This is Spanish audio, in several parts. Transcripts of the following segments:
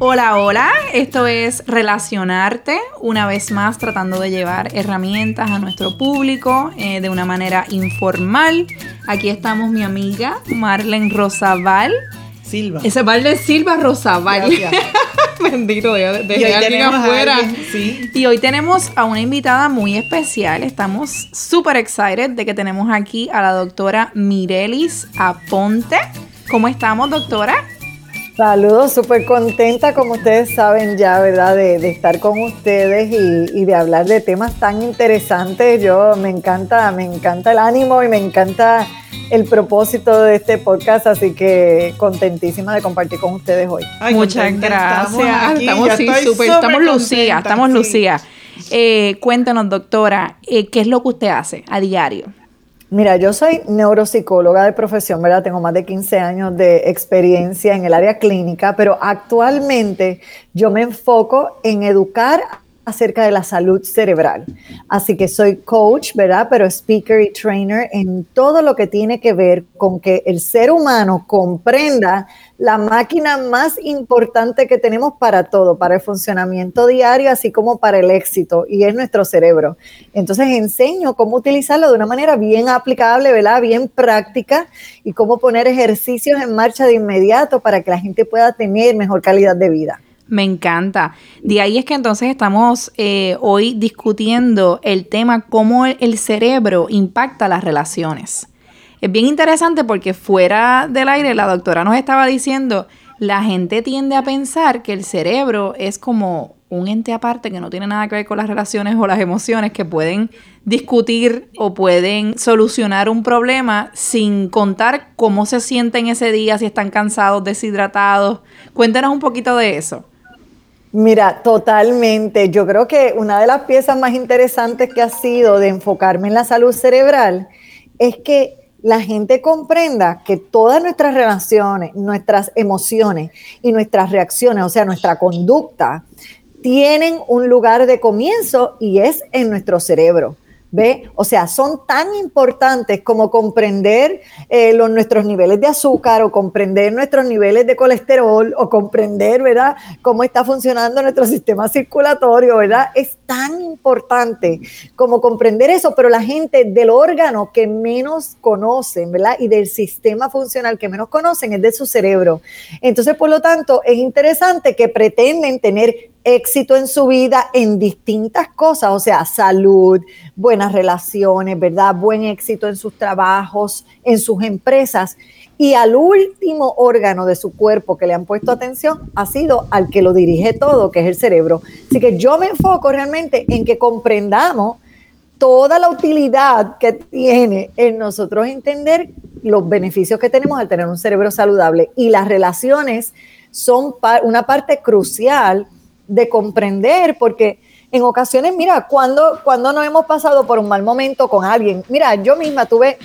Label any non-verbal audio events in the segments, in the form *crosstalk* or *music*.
Hola, hola, esto es Relacionarte, una vez más tratando de llevar herramientas a nuestro público eh, de una manera informal. Aquí estamos mi amiga Marlene Rosabal. Silva. Ese Marlene Silva Rosabal. *laughs* Bendito, de, de, alguien afuera. sí. Y hoy tenemos a una invitada muy especial. Estamos súper excited de que tenemos aquí a la doctora Mirelis Aponte. ¿Cómo estamos, doctora? Saludos, súper contenta, como ustedes saben ya, ¿verdad? De, estar con ustedes y, de hablar de temas tan interesantes. Yo me encanta, me encanta el ánimo y me encanta el propósito de este podcast, así que contentísima de compartir con ustedes hoy. Muchas gracias. Estamos, sí, estamos Lucía, estamos Lucía. Eh, cuéntanos, doctora, eh, ¿qué es lo que usted hace a diario? Mira, yo soy neuropsicóloga de profesión, ¿verdad? Tengo más de 15 años de experiencia en el área clínica, pero actualmente yo me enfoco en educar acerca de la salud cerebral. Así que soy coach, ¿verdad? Pero speaker y trainer en todo lo que tiene que ver con que el ser humano comprenda la máquina más importante que tenemos para todo, para el funcionamiento diario, así como para el éxito, y es nuestro cerebro. Entonces enseño cómo utilizarlo de una manera bien aplicable, ¿verdad? Bien práctica y cómo poner ejercicios en marcha de inmediato para que la gente pueda tener mejor calidad de vida. Me encanta. De ahí es que entonces estamos eh, hoy discutiendo el tema cómo el cerebro impacta las relaciones. Es bien interesante porque fuera del aire la doctora nos estaba diciendo, la gente tiende a pensar que el cerebro es como un ente aparte que no tiene nada que ver con las relaciones o las emociones que pueden discutir o pueden solucionar un problema sin contar cómo se sienten ese día, si están cansados, deshidratados. Cuéntanos un poquito de eso. Mira, totalmente. Yo creo que una de las piezas más interesantes que ha sido de enfocarme en la salud cerebral es que la gente comprenda que todas nuestras relaciones, nuestras emociones y nuestras reacciones, o sea, nuestra conducta, tienen un lugar de comienzo y es en nuestro cerebro. ¿Ve? O sea, son tan importantes como comprender eh, nuestros niveles de azúcar o comprender nuestros niveles de colesterol o comprender, ¿verdad?, cómo está funcionando nuestro sistema circulatorio, ¿verdad? Es tan importante como comprender eso, pero la gente del órgano que menos conocen, ¿verdad? Y del sistema funcional que menos conocen es de su cerebro. Entonces, por lo tanto, es interesante que pretenden tener éxito en su vida en distintas cosas, o sea, salud, buenas relaciones, ¿verdad? Buen éxito en sus trabajos, en sus empresas. Y al último órgano de su cuerpo que le han puesto atención ha sido al que lo dirige todo, que es el cerebro. Así que yo me enfoco realmente en que comprendamos toda la utilidad que tiene en nosotros entender los beneficios que tenemos al tener un cerebro saludable. Y las relaciones son una parte crucial de comprender, porque en ocasiones, mira, cuando, cuando no hemos pasado por un mal momento con alguien, mira, yo misma tuve,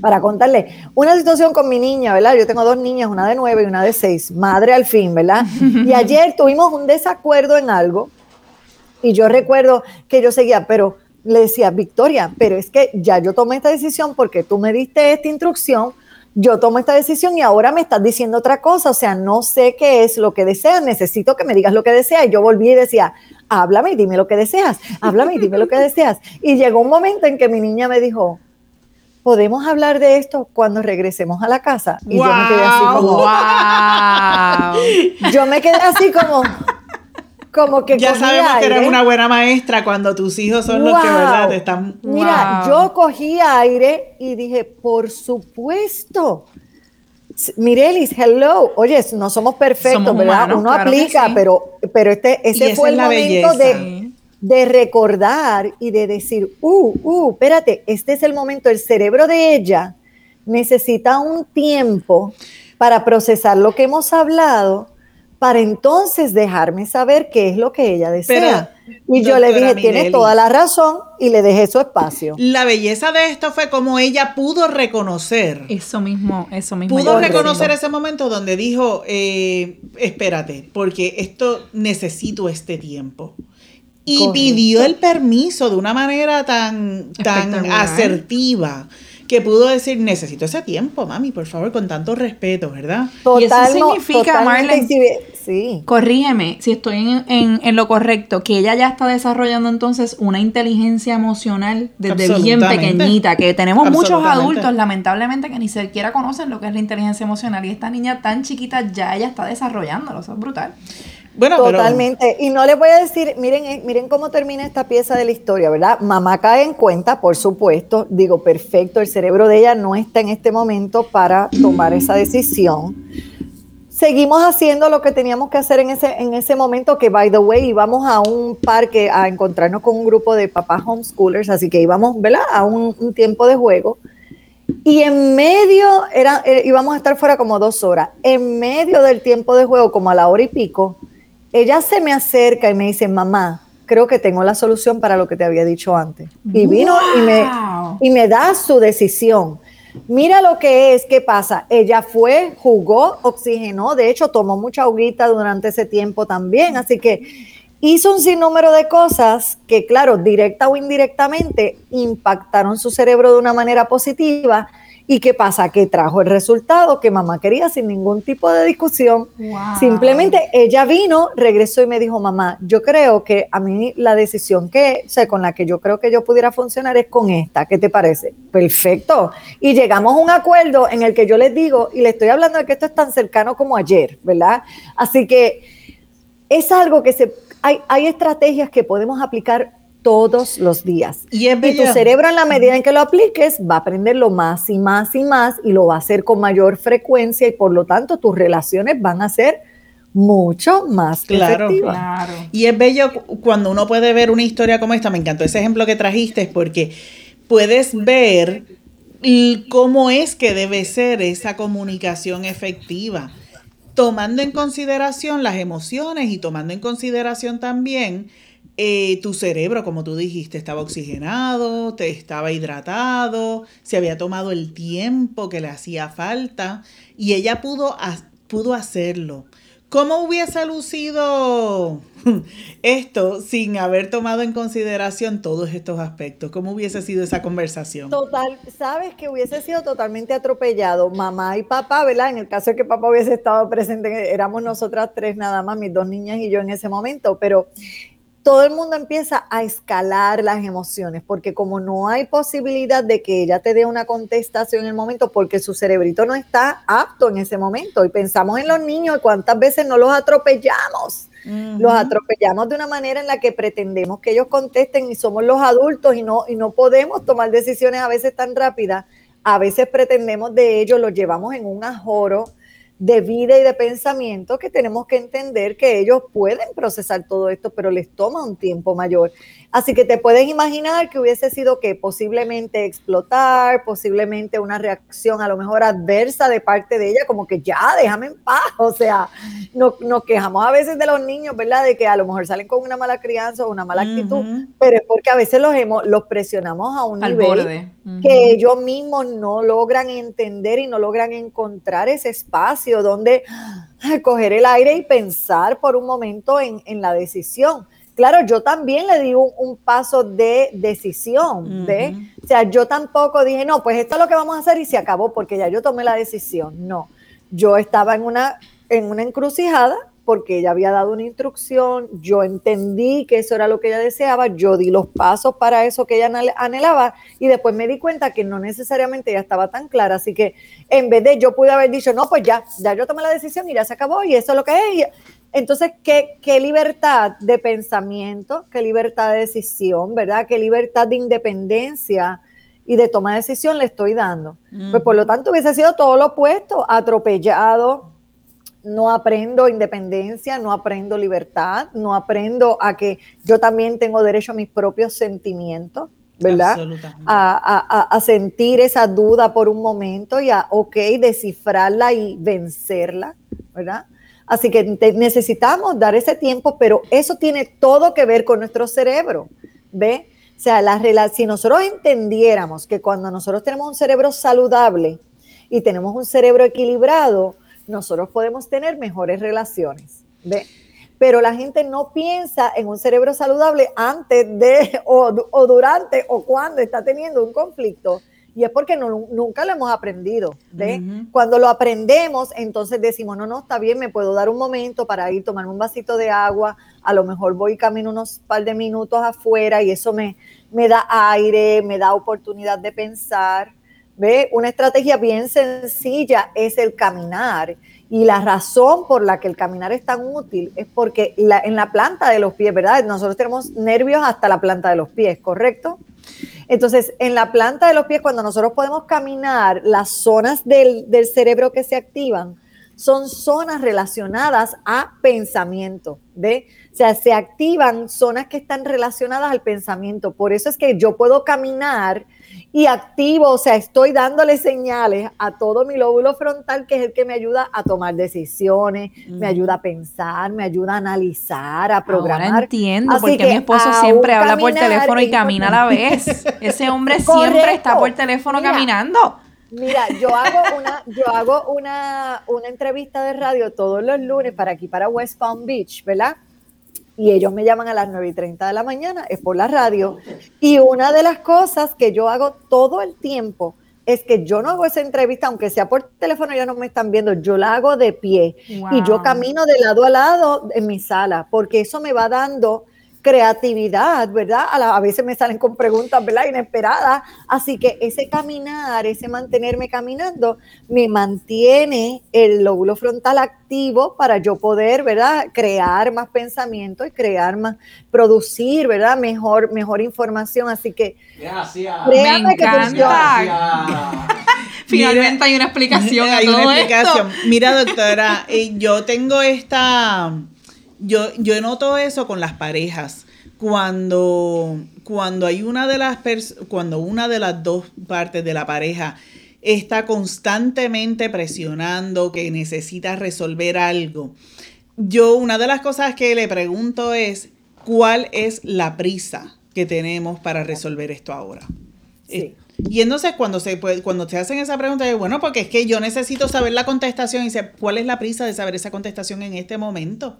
para contarle, una situación con mi niña, ¿verdad? Yo tengo dos niñas, una de nueve y una de seis, madre al fin, ¿verdad? Y *laughs* ayer tuvimos un desacuerdo en algo y yo recuerdo que yo seguía, pero le decía, Victoria, pero es que ya yo tomé esta decisión porque tú me diste esta instrucción, yo tomo esta decisión y ahora me estás diciendo otra cosa, o sea, no sé qué es lo que deseas, necesito que me digas lo que deseas. Y yo volví y decía, háblame y dime lo que deseas, háblame y dime lo que deseas. Y llegó un momento en que mi niña me dijo, ¿podemos hablar de esto cuando regresemos a la casa? Y yo me quedé así como, yo me quedé así como, como que ya sabemos que eres una buena maestra cuando tus hijos son los que verdad te están mira yo cogí aire y dije por supuesto Mirelis, hello. Oye, no somos perfectos, ¿verdad? Uno aplica, pero, pero este, ese fue el momento de, de, recordar y de decir, uh, uh, espérate, este es el momento, el cerebro de ella necesita un tiempo para procesar lo que hemos hablado para entonces dejarme saber qué es lo que ella desea. y yo le dije, tienes toda la razón y le dejé su espacio. La belleza de esto fue como ella pudo reconocer. Eso mismo, eso mismo. Pudo reconocer ese momento donde dijo, eh, espérate, porque esto necesito este tiempo. Y pidió el permiso de una manera tan, tan asertiva que pudo decir, necesito ese tiempo, mami, por favor, con tanto respeto, ¿verdad? y eso significa, Marlene, sí. corrígeme si estoy en, lo correcto, que ella ya está desarrollando entonces una inteligencia emocional desde bien pequeñita, que tenemos muchos adultos, lamentablemente, que ni siquiera conocen lo que es la inteligencia emocional, y esta niña tan chiquita ya ella está desarrollándolo, eso es brutal. Totalmente. Y no les voy a decir, miren, eh, miren cómo termina esta pieza de la historia, ¿verdad? Mamá cae en cuenta, por supuesto, digo, perfecto, el cerebro de ella no está en este momento para tomar esa decisión. Seguimos haciendo lo que teníamos que hacer en ese, en ese momento, que by the way, íbamos a un parque a encontrarnos con un grupo de papás homeschoolers, así que íbamos, ¿verdad? A un, tiempo de juego. Y en medio, era, eh, íbamos a estar fuera como dos horas. En medio del tiempo de juego, como a la hora y pico, ella se me acerca y me dice, mamá, creo que tengo la solución para lo que te había dicho antes. Y vino y, me, y me da su decisión. Mira lo que es, ¿qué pasa? Ella fue, jugó, oxigenó, de hecho tomó mucha agüita durante ese tiempo también, así que hizo un sinnúmero de cosas que, claro, directa o indirectamente impactaron su cerebro de una manera positiva ¿Y qué pasa? Que trajo el resultado que mamá quería sin ningún tipo de discusión. Simplemente ella vino, regresó y me dijo, mamá, yo creo que a mí la decisión que, o sea, con la que yo creo que yo pudiera funcionar es con esta. ¿Qué te parece? Perfecto. Y llegamos a un acuerdo en el que yo les digo, y le estoy hablando de que esto es tan cercano como ayer, ¿verdad? Así que es algo que se, hay, hay estrategias que podemos aplicar todos los días. Y, tu cerebro en la medida en que lo apliques va a aprenderlo más y más y más y lo va a hacer con mayor frecuencia y por lo tanto tus relaciones van a ser mucho más claro, Claro. Y es bello cuando uno puede ver una historia como esta, me encantó ese ejemplo que trajiste porque puedes ver cómo es que debe ser esa comunicación efectiva, tomando en consideración las emociones y tomando en consideración también eh, tu cerebro, como tú dijiste, estaba oxigenado, te estaba hidratado, se había tomado el tiempo que le hacía falta y ella pudo, pudo hacerlo. ¿Cómo hubiese lucido *laughs* esto sin haber tomado en consideración todos estos aspectos? ¿Cómo hubiese sido esa conversación? Total, sabes que hubiese sido totalmente atropellado mamá y papá, ¿verdad? En el caso de que papá hubiese estado presente, éramos nosotras tres nada más, mis dos niñas y yo en ese momento, pero todo el mundo empieza a escalar las emociones, porque como no hay posibilidad de que ella te dé una contestación en el momento, porque su cerebrito no está apto en ese momento, y pensamos en los niños, cuántas veces no los atropellamos, los atropellamos de una manera en la que pretendemos que ellos contesten y somos los adultos y no, y no podemos tomar decisiones a veces tan rápidas, a veces pretendemos de ellos, los llevamos en un ajoro, de vida y de pensamiento que tenemos que entender que ellos pueden procesar todo esto, pero les toma un tiempo mayor. Así que te puedes imaginar que hubiese sido que posiblemente explotar, posiblemente una reacción a lo mejor adversa de parte de ella, como que ya, déjame en paz. O sea, nos, nos quejamos a veces de los niños, ¿verdad? De que a lo mejor salen con una mala crianza o una mala actitud, pero es porque a veces los, hemos, los presionamos a un nivel que ellos mismos no logran entender y no logran encontrar ese espacio donde coger el aire y pensar por un momento en, en la decisión. Claro, yo también le di un, paso de decisión, ¿ve? O sea, yo tampoco dije, no, pues esto es lo que vamos a hacer y se acabó porque ya yo tomé la decisión. No, yo estaba en una, en una encrucijada porque ella había dado una instrucción, yo entendí que eso era lo que ella deseaba, yo di los pasos para eso que ella anhelaba y después me di cuenta que no necesariamente ya estaba tan clara, así que en vez de yo pude haber dicho, no, pues ya, ya yo tomé la decisión y ya se acabó y eso es lo que es. Entonces, ¿qué, ¿qué, libertad de pensamiento, qué libertad de decisión, ¿verdad? ¿Qué libertad de independencia y de toma de decisión le estoy dando? Pues por lo tanto hubiese sido todo lo opuesto, atropellado, no aprendo independencia, no aprendo libertad, no aprendo a que yo también tengo derecho a mis propios sentimientos, ¿verdad? A, a, a, sentir esa duda por un momento y a, ok, descifrarla y vencerla, ¿verdad? Así que necesitamos dar ese tiempo, pero eso tiene todo que ver con nuestro cerebro, ¿ve? O sea, la, si nosotros entendiéramos que cuando nosotros tenemos un cerebro saludable y tenemos un cerebro equilibrado, nosotros podemos tener mejores relaciones, ¿ve? Pero la gente no piensa en un cerebro saludable antes de *laughs* o, o durante o cuando está teniendo un conflicto Y es porque nunca lo hemos aprendido. Cuando lo aprendemos, entonces decimos, no, no, está bien, me puedo dar un momento para ir, tomar un vasito de agua, a lo mejor voy camino unos par de minutos afuera y eso me, me da aire, me da oportunidad de pensar. ¿Ve? Una estrategia bien sencilla es el caminar. Y la razón por la que el caminar es tan útil es porque en la planta de los pies, ¿verdad? Nosotros tenemos nervios hasta la planta de los pies, ¿correcto? Entonces, en la planta de los pies, cuando nosotros podemos caminar, las zonas del, del cerebro que se activan son zonas relacionadas a pensamiento, ¿ve? O sea, se activan zonas que están relacionadas al pensamiento. Por eso es que yo puedo caminar y activo, o sea, estoy dándole señales a todo mi lóbulo frontal, que es el que me ayuda a tomar decisiones, me ayuda a pensar, me ayuda a analizar, a programar. Ahora entiendo porque mi esposo siempre habla por teléfono y camina a la vez. *laughs* Ese hombre siempre está por teléfono caminando. Mira, yo hago una, yo hago una, una entrevista de radio todos los lunes para aquí, para West Palm Beach, ¿verdad? Y ellos me llaman a las 9 y 30 de la mañana, es por la radio. Y una de las cosas que yo hago todo el tiempo es que yo no hago esa entrevista, aunque sea por teléfono, ya no me están viendo, yo la hago de pie y yo camino de lado a lado en mi sala, porque eso me va dando creatividad, ¿verdad? A, veces me salen con preguntas, ¿verdad? Inesperadas. Así que ese caminar, ese mantenerme caminando, me mantiene el lóbulo frontal activo para yo poder, ¿verdad? Crear más pensamiento y crear más, producir, ¿verdad? Mejor, mejor información. Así que... Gracias. Me *laughs* encanta. Finalmente hay una explicación. *laughs* hay una explicación. Mira, doctora, eh, yo tengo esta yo, yo noto eso con las parejas. Cuando, cuando hay una de las cuando una de las dos partes de la pareja está constantemente presionando que necesita resolver algo. Yo una de las cosas que le pregunto es ¿cuál es la prisa que tenemos para resolver esto ahora? Eh, y entonces cuando se cuando te hacen esa pregunta, bueno, porque es que yo necesito saber la contestación y dice, ¿cuál es la prisa de saber esa contestación en este momento?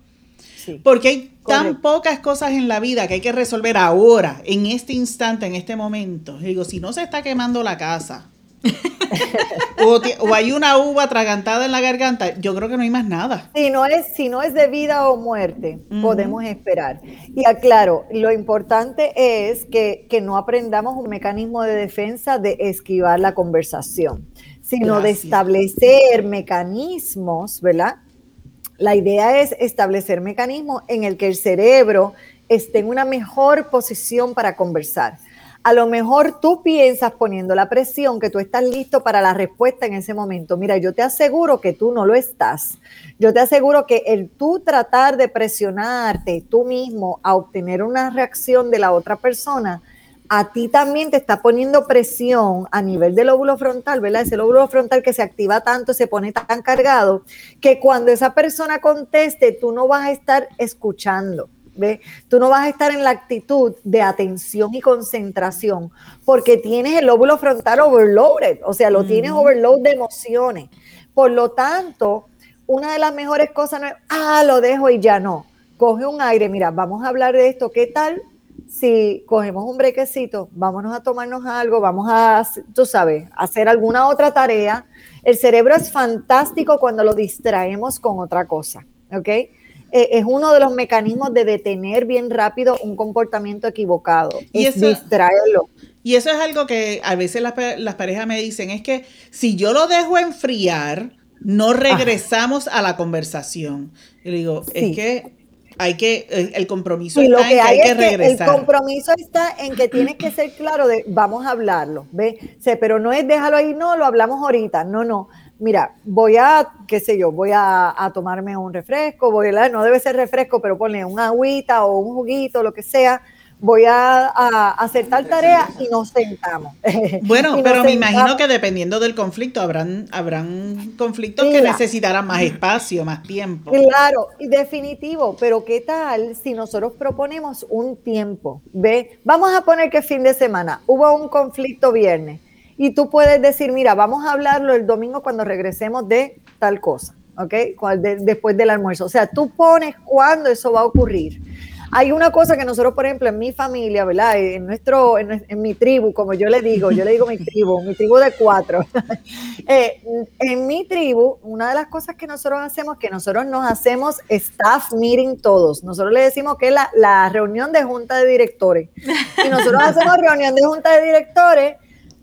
Porque hay tan pocas cosas en la vida que hay que resolver ahora, en este instante, en este momento. digo, si no se está quemando la casa, *laughs* o, hay una uva atragantada en la garganta, yo creo que no hay más nada. Si no es, si no es de vida o muerte, podemos esperar. Y aclaro, lo importante es que, no aprendamos un mecanismo de defensa de esquivar la conversación, sino de establecer mecanismos, ¿verdad? La idea es establecer mecanismos en el que el cerebro esté en una mejor posición para conversar. A lo mejor tú piensas poniendo la presión que tú estás listo para la respuesta en ese momento. Mira, yo te aseguro que tú no lo estás. Yo te aseguro que el tú tratar de presionarte tú mismo a obtener una reacción de la otra persona a ti también te está poniendo presión a nivel del lóbulo frontal, ¿verdad? Ese lóbulo frontal que se activa tanto, se pone tan cargado, que cuando esa persona conteste, tú no vas a estar escuchando. ¿Ve? Tú no vas a estar en la actitud de atención y concentración porque tienes el lóbulo frontal overloaded, o sea, lo tienes overload de emociones. Por lo tanto, una de las mejores cosas no es, ah, lo dejo y ya no. Coge un aire, mira, vamos a hablar de esto, ¿qué tal si cogemos un brequecito, vámonos a tomarnos algo, vamos a, tú sabes, hacer alguna otra tarea. El cerebro es fantástico cuando lo distraemos con otra cosa, ¿ok? Eh, es uno de los mecanismos de detener bien rápido un comportamiento equivocado, y es distraerlo. Y eso es algo que a veces las, las, parejas me dicen, es que si yo lo dejo enfriar, no regresamos a la conversación. Y digo, es que hay que, el compromiso está en que hay, que regresar. el compromiso está en que tienes que ser claro de vamos a hablarlo, ¿ve? pero no es déjalo ahí, no, lo hablamos ahorita, no, no. Mira, voy a, qué sé yo, voy a, tomarme un refresco, voy a, no debe ser refresco, pero ponle un agüita o un juguito, lo que sea, voy a, hacer tal tarea y nos sentamos. *laughs* Bueno, pero me imagino que dependiendo del conflicto, habrán, habrán conflictos que necesitarán más espacio, más tiempo. Claro, y definitivo, pero ¿qué tal si nosotros proponemos un tiempo? ¿Ve? Vamos a poner que fin de semana hubo un conflicto viernes y tú puedes decir, mira, vamos a hablarlo el domingo cuando regresemos de tal cosa, ¿ok? Después del almuerzo. O sea, tú pones cuándo eso va a ocurrir hay una cosa que nosotros, por ejemplo, en mi familia, ¿verdad? En nuestro, en, mi tribu, como yo le digo, yo le digo mi tribu, mi tribu de cuatro. *laughs* Eh, en mi tribu, una de las cosas que nosotros hacemos que nosotros nos hacemos staff meeting todos. Nosotros le decimos que es la, la reunión de junta de directores. Y nosotros *laughs* hacemos reunión de junta de directores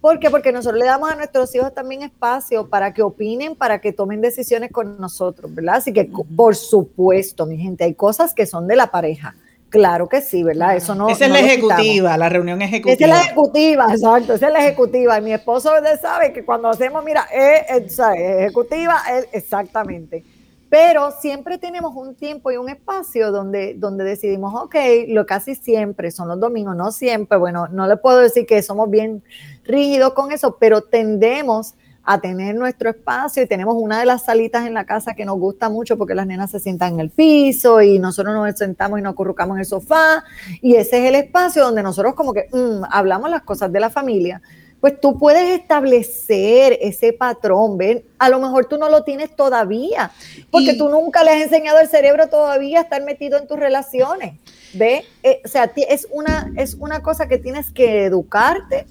¿Por qué? Porque nosotros le damos a nuestros hijos también espacio para que opinen, para que tomen decisiones con nosotros, ¿verdad? Así que, por supuesto, mi gente, hay cosas que son de la pareja. Claro que sí, ¿verdad? Eso no. Esa es la ejecutiva, la reunión ejecutiva. Esa es la ejecutiva, exacto, esa es la ejecutiva. Y mi esposo sabe que cuando hacemos, mira, es, ejecutiva, es, exactamente. Pero siempre tenemos un tiempo y un espacio donde, donde decidimos, ok, lo casi siempre son los domingos, no siempre, bueno, no le puedo decir que somos bien rígidos con eso, pero tendemos a tener nuestro espacio y tenemos una de las salitas en la casa que nos gusta mucho porque las nenas se sientan en el piso y nosotros nos sentamos y nos acurrucamos en el sofá y ese es el espacio donde nosotros como que mm, hablamos las cosas de la familia pues tú puedes establecer ese patrón, ¿ven? A lo mejor tú no lo tienes todavía, porque tú nunca le has enseñado al cerebro todavía a estar metido en tus relaciones, ¿ve? Eh, o sea, es una, es una cosa que tienes que educarte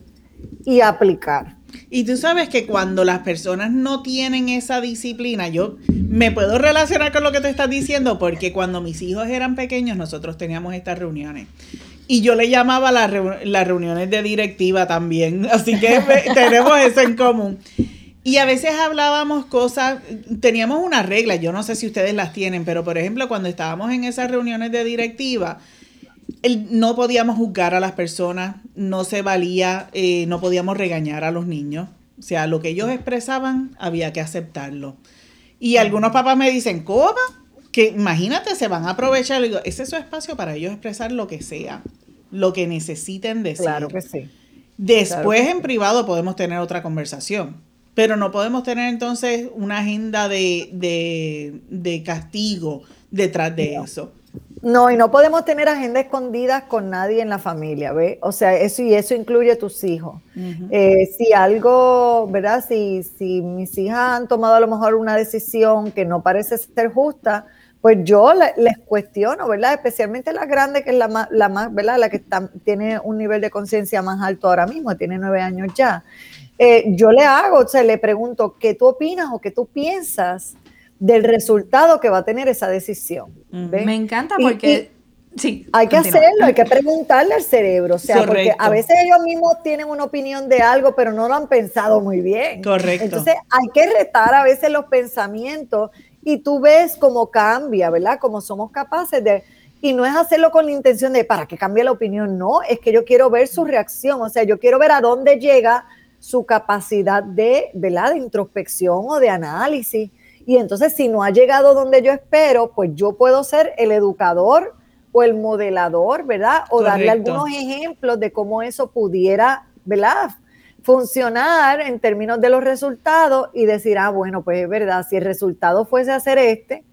y aplicar. Y tú sabes que cuando las personas no tienen esa disciplina, yo me puedo relacionar con lo que te estás diciendo, porque cuando mis hijos eran pequeños, nosotros teníamos estas reuniones. Y yo le llamaba las, reuniones de directiva también. *laughs* Así que tenemos eso en común. Y a veces hablábamos cosas, teníamos una regla, yo no sé si ustedes las tienen, pero por ejemplo, cuando estábamos en esas reuniones de directiva, no podíamos juzgar a las personas, no se valía, eh, no podíamos regañar a los niños. O sea, lo que ellos expresaban había que aceptarlo. Y algunos papás me dicen, ¿cómo? Que imagínate, se van a aprovechar. ese es su espacio para ellos expresar lo que sea lo que necesiten decir. Claro que sí. Después en privado podemos tener otra conversación, pero no podemos tener entonces una agenda de, castigo detrás de eso. No, y no podemos tener agenda escondidas con nadie en la familia, ¿ve? O sea, eso y eso incluye a tus hijos. Eh, si algo, ¿verdad? Si, si mis hijas han tomado a lo mejor una decisión que no parece ser justa, pues yo les cuestiono, ¿verdad? Especialmente la grande, que es la más, la más ¿verdad? La que tiene un nivel de conciencia más alto ahora mismo, tiene nueve años ya. Eh, yo le hago, o sea, le pregunto, ¿qué tú opinas o qué tú piensas del resultado que va a tener esa decisión? Me encanta porque... sí, hay que hacerlo, hay que preguntarle al cerebro, o sea, porque a veces ellos mismos tienen una opinión de algo, pero no lo han pensado muy bien. Correcto. Entonces hay que retar a veces los pensamientos y tú ves cómo cambia, ¿verdad? Cómo somos capaces de... Y no es hacerlo con la intención de para que cambie la opinión, no, es que yo quiero ver su reacción, o sea, yo quiero ver a dónde llega su capacidad de, ¿verdad? de introspección o de análisis. Y entonces, si no ha llegado donde yo espero, pues yo puedo ser el educador o el modelador, ¿verdad? O darle algunos ejemplos de cómo eso pudiera, ¿verdad? funcionar en términos de los resultados y decir, ah, bueno, pues es verdad, si el resultado fuese hacer este,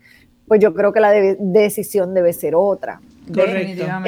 pues yo creo que la decisión debe ser otra.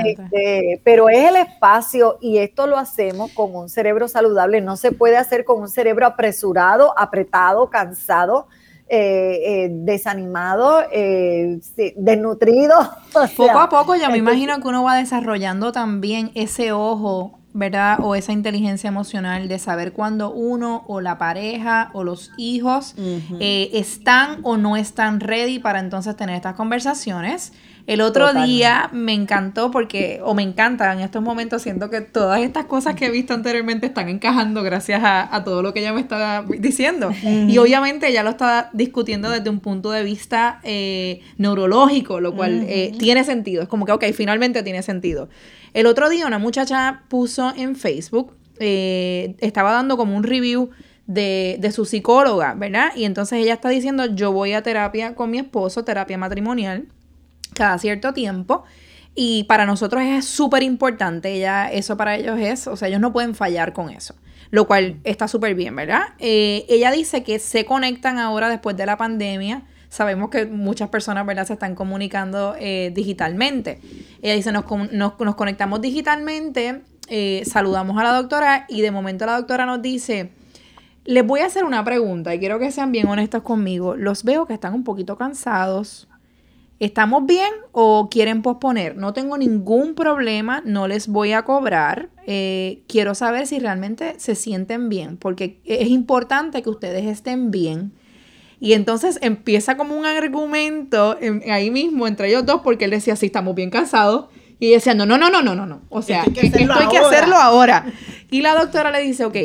Este, pero es el espacio y esto lo hacemos con un cerebro saludable, no se puede hacer con un cerebro apresurado, apretado, cansado. Eh, eh, desanimado, eh, desnutrido. *laughs* Poco a poco ya me imagino que uno va desarrollando también ese ojo ¿verdad? O esa inteligencia emocional de saber cuando uno o la pareja o los hijos eh, están o no están ready para entonces tener estas conversaciones. El otro día me encantó porque, o me encanta en estos momentos, siento que todas estas cosas que he visto anteriormente están encajando gracias a, todo lo que ella me está diciendo. Y obviamente ella lo está discutiendo desde un punto de vista eh, neurológico, lo cual eh, tiene sentido. Es como que, ok, finalmente tiene sentido. El otro día una muchacha puso en Facebook, eh, estaba dando como un review de, de, su psicóloga, ¿verdad? Y entonces ella está diciendo, yo voy a terapia con mi esposo, terapia matrimonial, cada cierto tiempo. Y para nosotros es súper importante, ella, eso para ellos es, o sea, ellos no pueden fallar con eso, lo cual está súper bien, ¿verdad? Eh, ella dice que se conectan ahora después de la pandemia sabemos que muchas personas, ¿verdad?, se están comunicando eh, digitalmente. Ella dice, nos, nos, conectamos digitalmente, eh, saludamos a la doctora y de momento la doctora nos dice, les voy a hacer una pregunta y quiero que sean bien honestos conmigo. Los veo que están un poquito cansados. ¿Estamos bien o quieren posponer? No tengo ningún problema, no les voy a cobrar. Eh, quiero saber si realmente se sienten bien, porque es importante que ustedes estén bien. Y entonces empieza como un argumento ahí mismo entre ellos dos, porque él decía, sí, estamos bien cansados. Y ella decía, no, no, no, no, no, no, no. O sea, esto hay que hacerlo ahora. Y la doctora le dice, ok,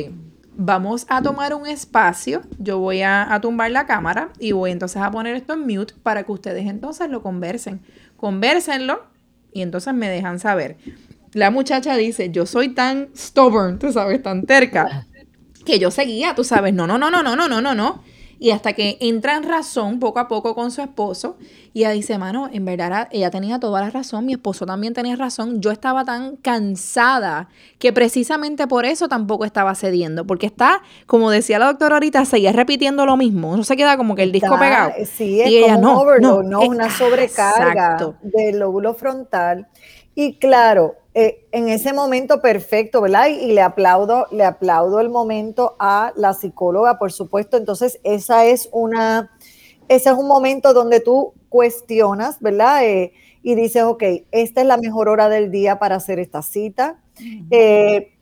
vamos a tomar un espacio, yo voy a, tumbar la cámara y voy entonces a poner esto en mute para que ustedes entonces lo conversen. Conversenlo y entonces me dejan saber. La muchacha dice, yo soy tan stubborn, tú sabes, tan terca, que yo seguía, tú sabes, no, no, no, no, no, no, no, no, no. Y hasta que entra en razón poco a poco con su esposo y ella dice, mano, en verdad ella tenía toda la razón, mi esposo también tenía razón, yo estaba tan cansada que precisamente por eso tampoco estaba cediendo, porque está, como decía la doctora ahorita, seguía repitiendo lo mismo, no se queda como que el disco pegado. Sí, es como no, un overload, no, una sobrecarga del lóbulo frontal. Y claro, eh, en ese momento perfecto, ¿verdad? Y, le aplaudo, le aplaudo el momento a la psicóloga, por supuesto. Entonces, esa es una, ese es un momento donde tú cuestionas, ¿verdad? Eh, y dices, ok, esta es la mejor hora del día para hacer esta cita. Eh,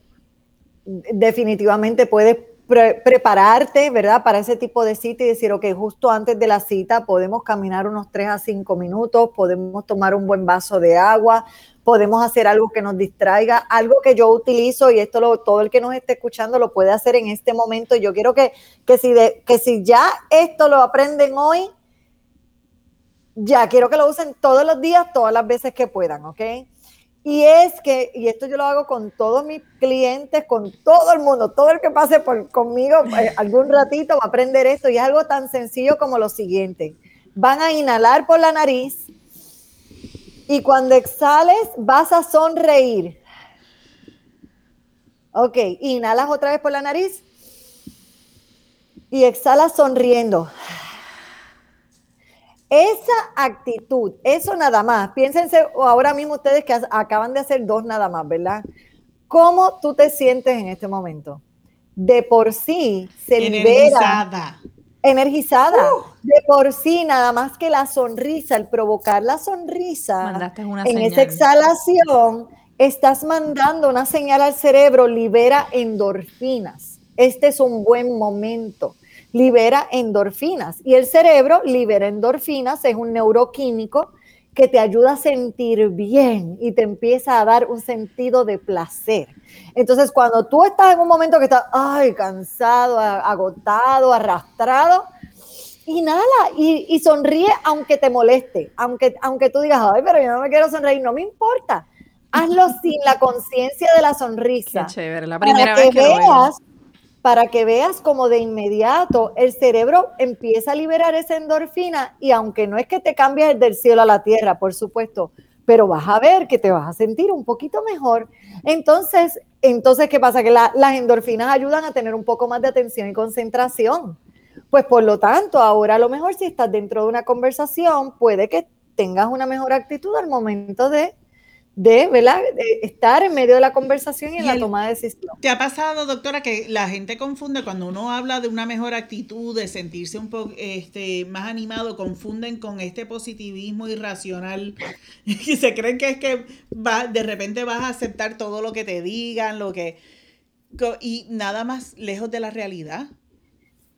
definitivamente puedes prepararte, ¿verdad? Para ese tipo de cita y decir, ok, justo antes de la cita podemos caminar unos 3 a 5 minutos, podemos tomar un buen vaso de agua, podemos hacer algo que nos distraiga, algo que yo utilizo y esto lo, todo el que nos esté escuchando lo puede hacer en este momento. Yo quiero que, que, si de, que si ya esto lo aprenden hoy, ya quiero que lo usen todos los días, todas las veces que puedan, ¿ok? Y es que, y esto yo lo hago con todos mis clientes, con todo el mundo, todo el que pase por, conmigo eh, algún ratito va a aprender esto y es algo tan sencillo como lo siguiente. Van a inhalar por la nariz, y cuando exhales, vas a sonreír. Ok, inhalas otra vez por la nariz y exhalas sonriendo. Esa actitud, eso nada más, piénsense ahora mismo ustedes que acaban de hacer dos nada más, ¿verdad? ¿Cómo tú te sientes en este momento? De por sí se libera energizada. Uh. De por sí, nada más que la sonrisa, el provocar la sonrisa en esa exhalación, estás mandando una señal al cerebro, libera endorfinas. Este es un buen momento. Libera endorfinas. Y el cerebro libera endorfinas, es un neuroquímico que te ayuda a sentir bien y te empieza a dar un sentido de placer. Entonces, cuando tú estás en un momento que estás, ay, cansado, agotado, arrastrado, inhala y, y sonríe aunque te moleste, aunque, aunque tú digas, ay, pero yo no me quiero sonreír, no me importa. Hazlo *laughs* sin la conciencia de la sonrisa. Qué chévere, la primera vez que veas, Para que veas como de inmediato el cerebro empieza a liberar esa endorfina y aunque no es que te cambies del cielo a la tierra, por supuesto, pero vas a ver que te vas a sentir un poquito mejor. Entonces, entonces ¿qué pasa? Que las endorfinas ayudan a tener un poco más de atención y concentración. Pues por lo tanto, ahora a lo mejor si estás dentro de una conversación, puede que tengas una mejor actitud al momento de de, ¿verdad? estar en medio de la conversación y en la toma de decisión. ¿Te ha pasado, doctora, que la gente confunde cuando uno habla de una mejor actitud, de sentirse un poco este, más animado, confunden con este positivismo irracional *laughs* y se creen que es que va, de repente vas a aceptar todo lo que te digan, lo que... y nada más lejos de la realidad.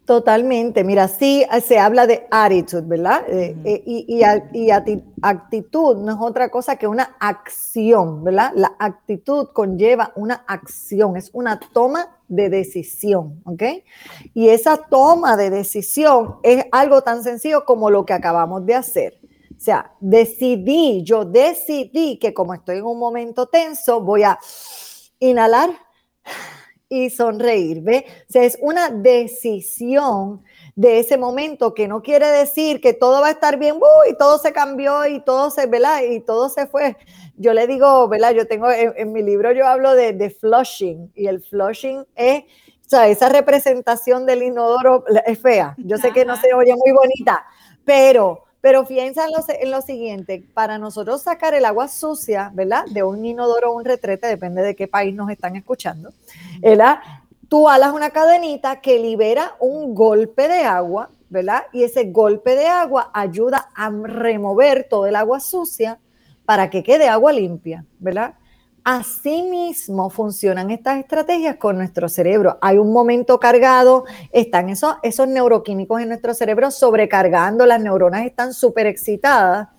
Totalmente. Mira, sí eh, se habla de attitude, ¿verdad? Eh, eh, y, y, actitud no es otra cosa que una acción, ¿verdad? La actitud conlleva una acción, es una toma de decisión, ¿ok? Y esa toma de decisión es algo tan sencillo como lo que acabamos de hacer. O sea, decidí, yo decidí que como estoy en un momento tenso, voy a inhalar y sonreír, ¿ve? O sea, es una decisión de ese momento que no quiere decir que todo va a estar bien, y todo se cambió y todo se, ¿verdad? Y todo se fue. Yo le digo, ¿verdad? Yo tengo, en, mi libro yo hablo de, de, flushing y el flushing es, o sea, esa representación del inodoro es fea. Yo sé que no se oye muy bonita, pero pero piensa en lo, siguiente, para nosotros sacar el agua sucia, ¿verdad? De un inodoro o un retrete, depende de qué país nos están escuchando, ¿verdad? Tú alas una cadenita que libera un golpe de agua ¿verdad? Y ese golpe de agua ayuda a remover todo el agua sucia para que quede agua limpia, ¿verdad? Asimismo funcionan estas estrategias con nuestro cerebro. Hay un momento cargado, están esos, esos neuroquímicos en nuestro cerebro sobrecargando, las neuronas están súper excitadas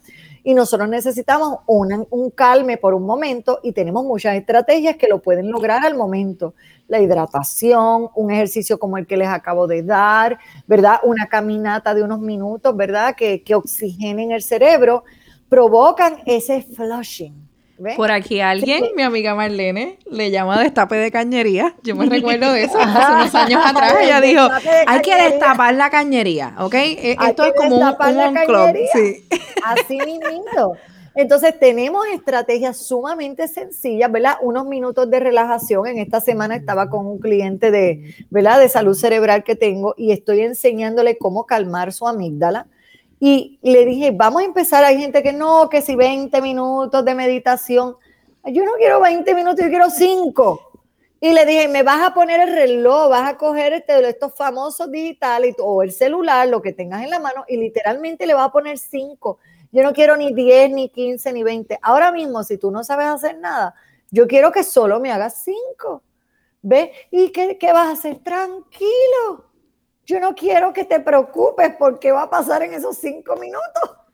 y nosotros necesitamos un calme por un momento y tenemos muchas estrategias que lo pueden lograr al momento. La hidratación, un ejercicio como el que les acabo de dar, ¿verdad? Una caminata de unos minutos, ¿verdad? Que, que oxigenen el cerebro, provocan ese flushing por aquí alguien, mi amiga Marlene, le llama destape de cañería. Yo me recuerdo de eso hace unos años atrás. Ella dijo, hay que destapar la cañería, ¿ok? E, esto es como un, club. Sí. Así mismo. Entonces tenemos estrategias sumamente sencillas, ¿verdad? Unos minutos de relajación. En esta semana estaba con un cliente de, ¿verdad? De salud cerebral que tengo y estoy enseñándole cómo calmar su amígdala y le dije, vamos a empezar. Hay gente que no, que si 20 minutos de meditación. Yo no quiero 20 minutos, yo quiero 5. Y le dije, me vas a poner el reloj, vas a coger este, estos famosos digitales o el celular, lo que tengas en la mano, y literalmente le vas a poner 5. Yo no quiero ni 10, ni 15, ni 20. Ahora mismo, si tú no sabes hacer nada, yo quiero que solo me hagas 5. ¿Ves? ¿Y qué, qué vas a hacer? Tranquilo yo no quiero que te preocupes por qué va a pasar en esos cinco minutos.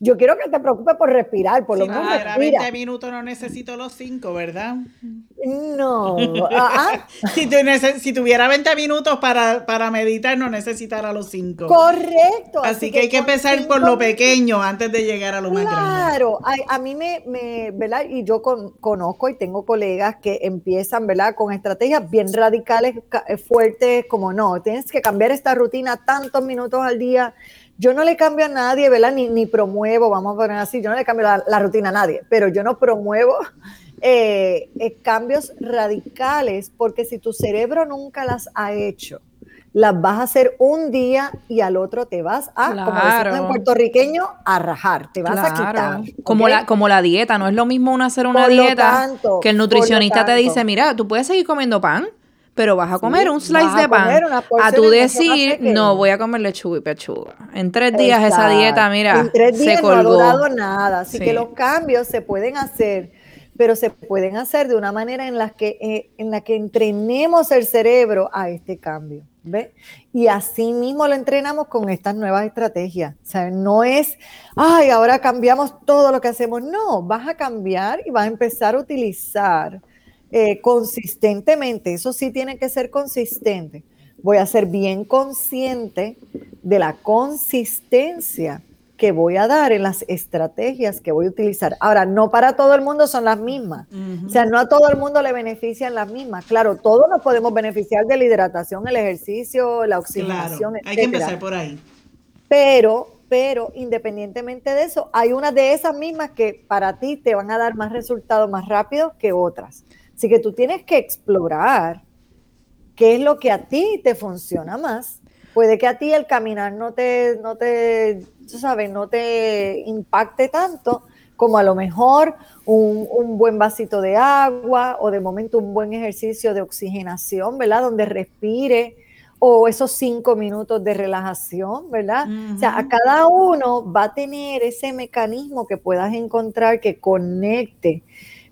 Yo quiero que te preocupes por respirar, por lo menos. Para 20 minutos no necesito los 5, ¿verdad? No. *laughs* si, tuviera 20 minutos para, para meditar, no necesitara los 5. Correcto. Así, que, hay que empezar por lo pequeño antes de llegar a lo más grande. Claro, a, mí me, me, ¿verdad? Y yo conozco y tengo colegas que empiezan, ¿verdad? Con estrategias bien radicales, eh, fuertes, como no, tienes que cambiar esta rutina tantos minutos al día yo no le cambio a nadie, ¿verdad? Ni, ni promuevo, vamos a poner así, yo no le cambio la, rutina a nadie, pero yo no promuevo *laughs* eh, eh, cambios radicales porque si tu cerebro nunca las ha hecho, las vas a hacer un día y al otro te vas a, como decimos en puertorriqueño, a rajar, te vas a quitar. Como, la, como la dieta, no es lo mismo uno hacer una dieta que el nutricionista te dice, mira, tú puedes seguir comiendo pan, pero vas a comer un slice de pan. A tú decir, no, voy a comer lechuga y pechuga. En tres días esa dieta, mira, en tres días se colgó. no ha durado nada. Así que los cambios se pueden hacer, pero se pueden hacer de una manera en la que, eh, en la que entrenemos el cerebro a este cambio. ¿Ve? Y así mismo lo entrenamos con estas nuevas estrategias. O sea, no es, ay, ahora cambiamos todo lo que hacemos. No, vas a cambiar y vas a empezar a utilizar eh, consistentemente, eso sí tiene que ser consistente. Voy a ser bien consciente de la consistencia que voy a dar en las estrategias que voy a utilizar. Ahora, no para todo el mundo son las mismas. O sea, no a todo el mundo le benefician las mismas. Claro, todos nos podemos beneficiar de la hidratación, el ejercicio, la oxigenación. Claro, hay que empezar por ahí. Pero, pero independientemente de eso, hay unas de esas mismas que para ti te van a dar más resultados más rápido que otras. Así que tú tienes que explorar qué es lo que a ti te funciona más. Puede que a ti el caminar no te, no te, sabes, no te impacte tanto como a lo mejor un, un, buen vasito de agua o de momento un buen ejercicio de oxigenación, ¿verdad? Donde respire o esos cinco minutos de relajación, ¿verdad? O sea, a cada uno va a tener ese mecanismo que puedas encontrar que conecte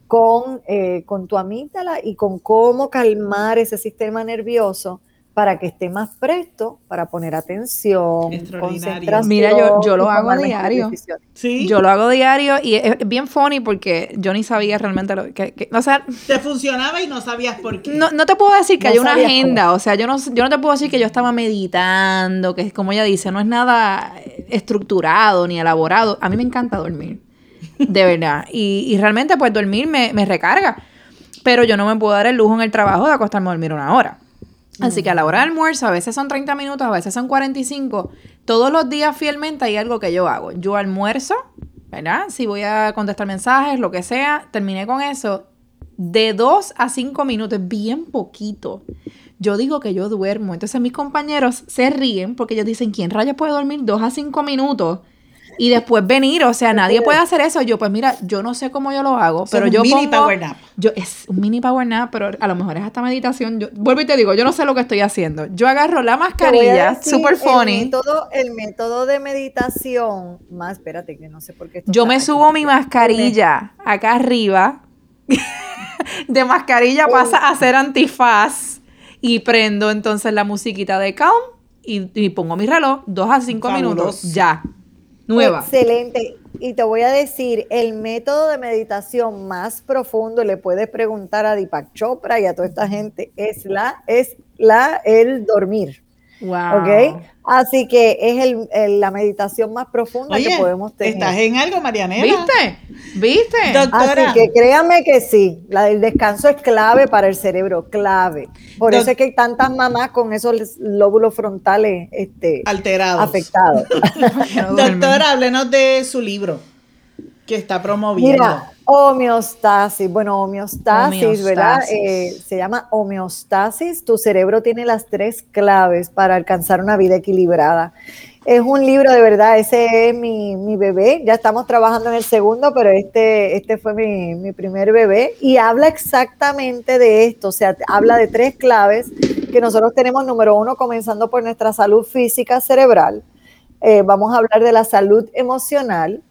con, eh, con tu amígdala y con cómo calmar ese sistema nervioso para que esté más presto para poner atención, concentración. Mira, yo, yo lo hago diario. ¿Sí? Yo lo hago diario y es bien funny porque yo ni sabía realmente lo que, o sea, te funcionaba y no sabías por qué. No, no te puedo decir que hay una agenda, o sea, yo no yo no te puedo decir que yo estaba meditando, que es como ella dice, no es nada estructurado ni elaborado. A mí me encanta dormir de verdad. Y, realmente, pues dormir me, recarga. Pero yo no me puedo dar el lujo en el trabajo de acostarme a dormir una hora. Así que a la hora del almuerzo, a veces son 30 minutos, a veces son 45. Todos los días fielmente hay algo que yo hago. Yo almuerzo, ¿verdad? Si voy a contestar mensajes, lo que sea, terminé con eso. De 2 a 5 minutos, bien poquito. Yo digo que yo duermo. Entonces mis compañeros se ríen porque ellos dicen, ¿quién rayos puede dormir 2 a 5 minutos? Y después venir, o sea, nadie puede hacer eso. Yo, pues mira, yo no sé cómo yo lo hago, pero un yo mini pongo- power nap. Yo, es un mini power nap, pero a lo mejor es hasta meditación. Yo, vuelvo y te digo, yo no sé lo que estoy haciendo. Yo agarro la mascarilla, super El funny. método, el método de meditación, más, espérate, que no sé por qué. esto Yo me aquí. subo mi mascarilla acá arriba. *laughs* de mascarilla pasa a ser antifaz. Y prendo entonces la musiquita de Calm y, y pongo mi reloj, dos a cinco Fabuloso. minutos. Ya. Nueva. Excelente. Y te voy a decir, el método de meditación más profundo, le puedes preguntar a Deepak Chopra y a toda esta gente, es la, es la, el dormir. Wow. ¿Ok? Así que es el, el- la meditación más profunda que podemos tener. ¿estás en algo, Marianela? ¿Viste? ¿Viste? Doctora. Así que créanme que sí, la del descanso es clave para el cerebro, clave. Por eso es que hay tantas mamás con esos lóbulos frontales este, Alterados. afectados. *laughs* Doctora, háblenos de su libro que está promoviendo. Mira, homeostasis, bueno, homeostasis, ¿verdad? Eh, se llama homeostasis. Tu cerebro tiene las tres claves para alcanzar una vida equilibrada. Es un libro de verdad, ese es mi, mi bebé. Ya estamos trabajando en el segundo, pero este, este fue mi, mi primer bebé. Y habla exactamente de esto, o sea, habla de tres claves que nosotros tenemos. Número uno, comenzando por nuestra salud física cerebral. Eh, vamos a hablar de la salud emocional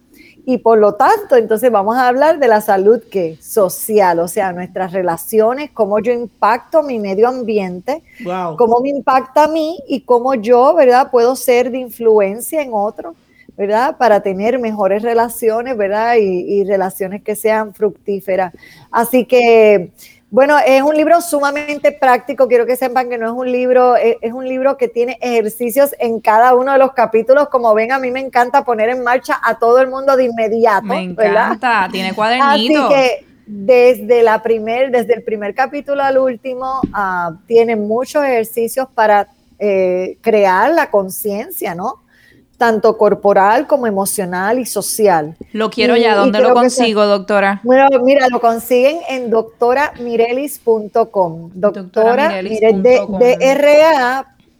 y por lo tanto, entonces vamos a hablar de la salud que social, o sea, nuestras relaciones, cómo yo impacto mi medio ambiente, Wow. cómo me impacta a mí y cómo yo, ¿verdad? Puedo ser de influencia en otros, ¿verdad? Para tener mejores relaciones, ¿verdad? Y, y relaciones que sean fructíferas. Así que, bueno, es un libro sumamente práctico. Quiero que sepan que no es un libro, es, es un libro que tiene ejercicios en cada uno de los capítulos. Como ven, a mí me encanta poner en marcha a todo el mundo de inmediato, Me ¿verdad? encanta. Tiene *laughs* Así cuadernito. que desde la primer, desde el primer capítulo al último, ah, tiene muchos ejercicios para eh, crear la conciencia, ¿no? Tanto corporal como emocional y social. Lo quiero ya. ¿Dónde lo consigo, doctora? Bueno, mira, lo consiguen en doctoramirelis.com. Doctora, mire, de, Doctoramirelis.com. de R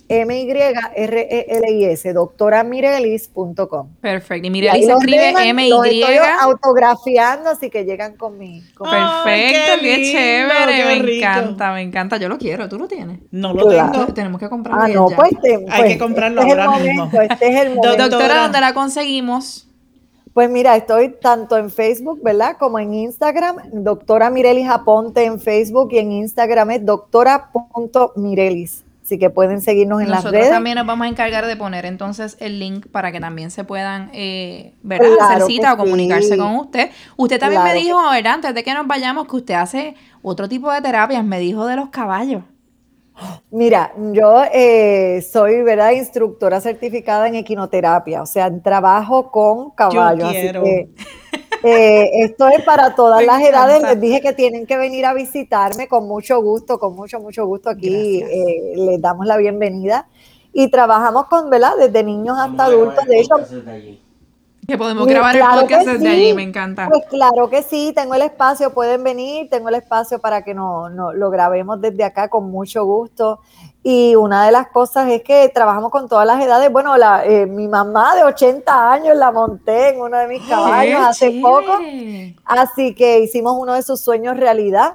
A M Y R E L I S, doctoramirelis.com. Perfecto. Y Y mire, ahí ahí se escribe demás M los Y. estoy autografiando, así que llegan con mi. con Perfecto, qué qué, lindo, chévere, qué me rico. encanta, me encanta. Yo lo quiero, tú lo tienes. No lo Claro. tengo. Tenemos que comprarlo. Ah, ya. no, pues, te- Hay pues, que comprarlo este es el ahora mismo. momento, Este es el momento. Doctora, Doctora. ¿dónde la conseguimos? Pues mira, estoy tanto en Facebook, ¿verdad? Como en Instagram. Doctora Mirelis Aponte en Facebook y en Instagram es doctora.mirelis. Así que pueden seguirnos en las Nosotros redes. también nos vamos a encargar de poner entonces el link para que también se puedan, eh, ¿verdad? Claro Hacer cita que o comunicarse sí. con usted. Usted también Claro me que dijo, ¿verdad? Antes de que nos vayamos, que usted hace otro tipo de terapias. Me dijo de los caballos. Mira, yo eh, soy, ¿verdad? Instructora certificada en equinoterapia, o sea, trabajo con caballos. así quiero. que, *laughs* eh, esto es para todas Me las edades. Les dije que tienen que venir a visitarme con mucho gusto, con mucho, mucho gusto. Aquí eh, les damos la bienvenida. Y trabajamos con, ¿verdad? Desde niños hasta adultos. De hecho, Que podemos grabar claro el podcast desde sí. allí, me encanta. Pues claro que sí, tengo el espacio, pueden venir, tengo el espacio para que no, no- lo grabemos desde acá con mucho gusto. Y una de las cosas es que trabajamos con todas las edades. Bueno, la, eh, mi mamá de 80 años la monté en uno de mis caballos ¡Qué hace poco, así que hicimos uno de sus sueños realidad.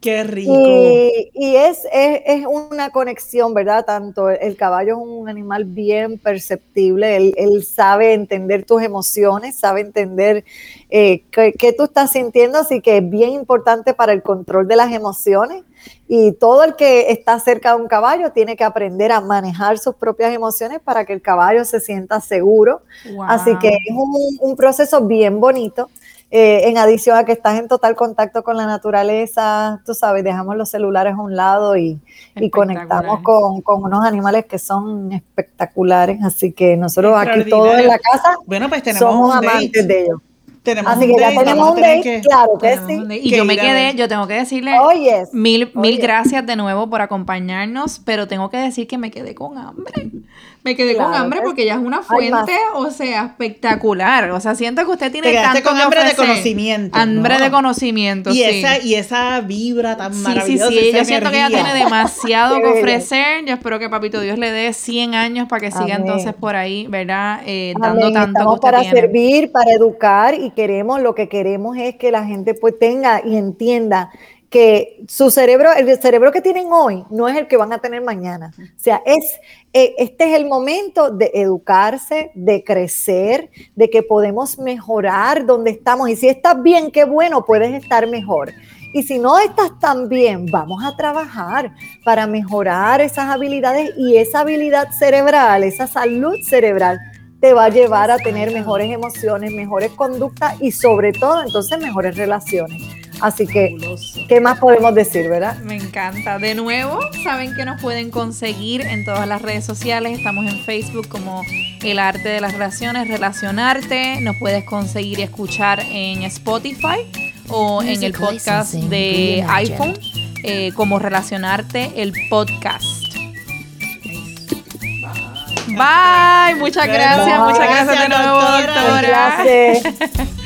Qué rico. Y, y es, es, es una conexión, ¿verdad? Tanto el caballo es un animal bien perceptible, él, él sabe entender tus emociones, sabe entender eh, qué, qué tú estás sintiendo, así que es bien importante para el control de las emociones. Y todo el que está cerca de un caballo tiene que aprender a manejar sus propias emociones para que el caballo se sienta seguro. Así que es un, un proceso bien bonito. Eh, en adición a que estás en total contacto con la naturaleza, tú sabes, dejamos los celulares a un lado y, y conectamos con, con unos animales que son espectaculares. Así que nosotros aquí todos en la casa Bueno, pues tenemos somos amantes de ellos. Tenemos Así un que ya date, tenemos un date, que- claro que sí. Y Que yo me quedé, yo tengo que decirle Oyes, mil, mil gracias de nuevo por acompañarnos, pero tengo que decir que me quedé con hambre. Me quedé con hambre que porque ella es una fuente, o sea, espectacular. O sea, siento que usted tiene Te tanto con hambre de conocimiento, Hambre ¿no? de conocimiento, Y sí. esa, y esa vibra tan Sí, sí, maravillosa. sí, esa yo siento que ella tiene demasiado *laughs* que ofrecer. Yo espero que Papito Dios le dé 100 años para que siga Amén. entonces por ahí, ¿verdad? Eh, dando Amén. tanto que Estamos usted para tiene. servir, para educar y queremos, lo que queremos es que la gente pues tenga y entienda que su cerebro, el cerebro que tienen hoy no es el que van a tener mañana. O sea, es, eh, este es el momento de educarse, de crecer, de que podemos mejorar donde estamos. Y si estás bien, qué bueno, puedes estar mejor. Y si no estás tan bien, vamos a trabajar para mejorar esas habilidades y esa habilidad cerebral, esa salud cerebral te va a llevar a tener mejores emociones, mejores conductas y sobre todo entonces mejores relaciones. Así que. ¿qué más podemos decir, verdad? Me encanta. De nuevo, saben que nos pueden conseguir en todas las redes sociales. Estamos en Facebook como El Arte de las Relaciones, Relacionarte. Nos puedes conseguir y escuchar en Spotify o en el podcast de iPhone eh, como Relacionarte, el podcast. Bye. Muchas gracias. Bye. Muchas gracias de nuevo, doctora. doctora. Gracias. *laughs*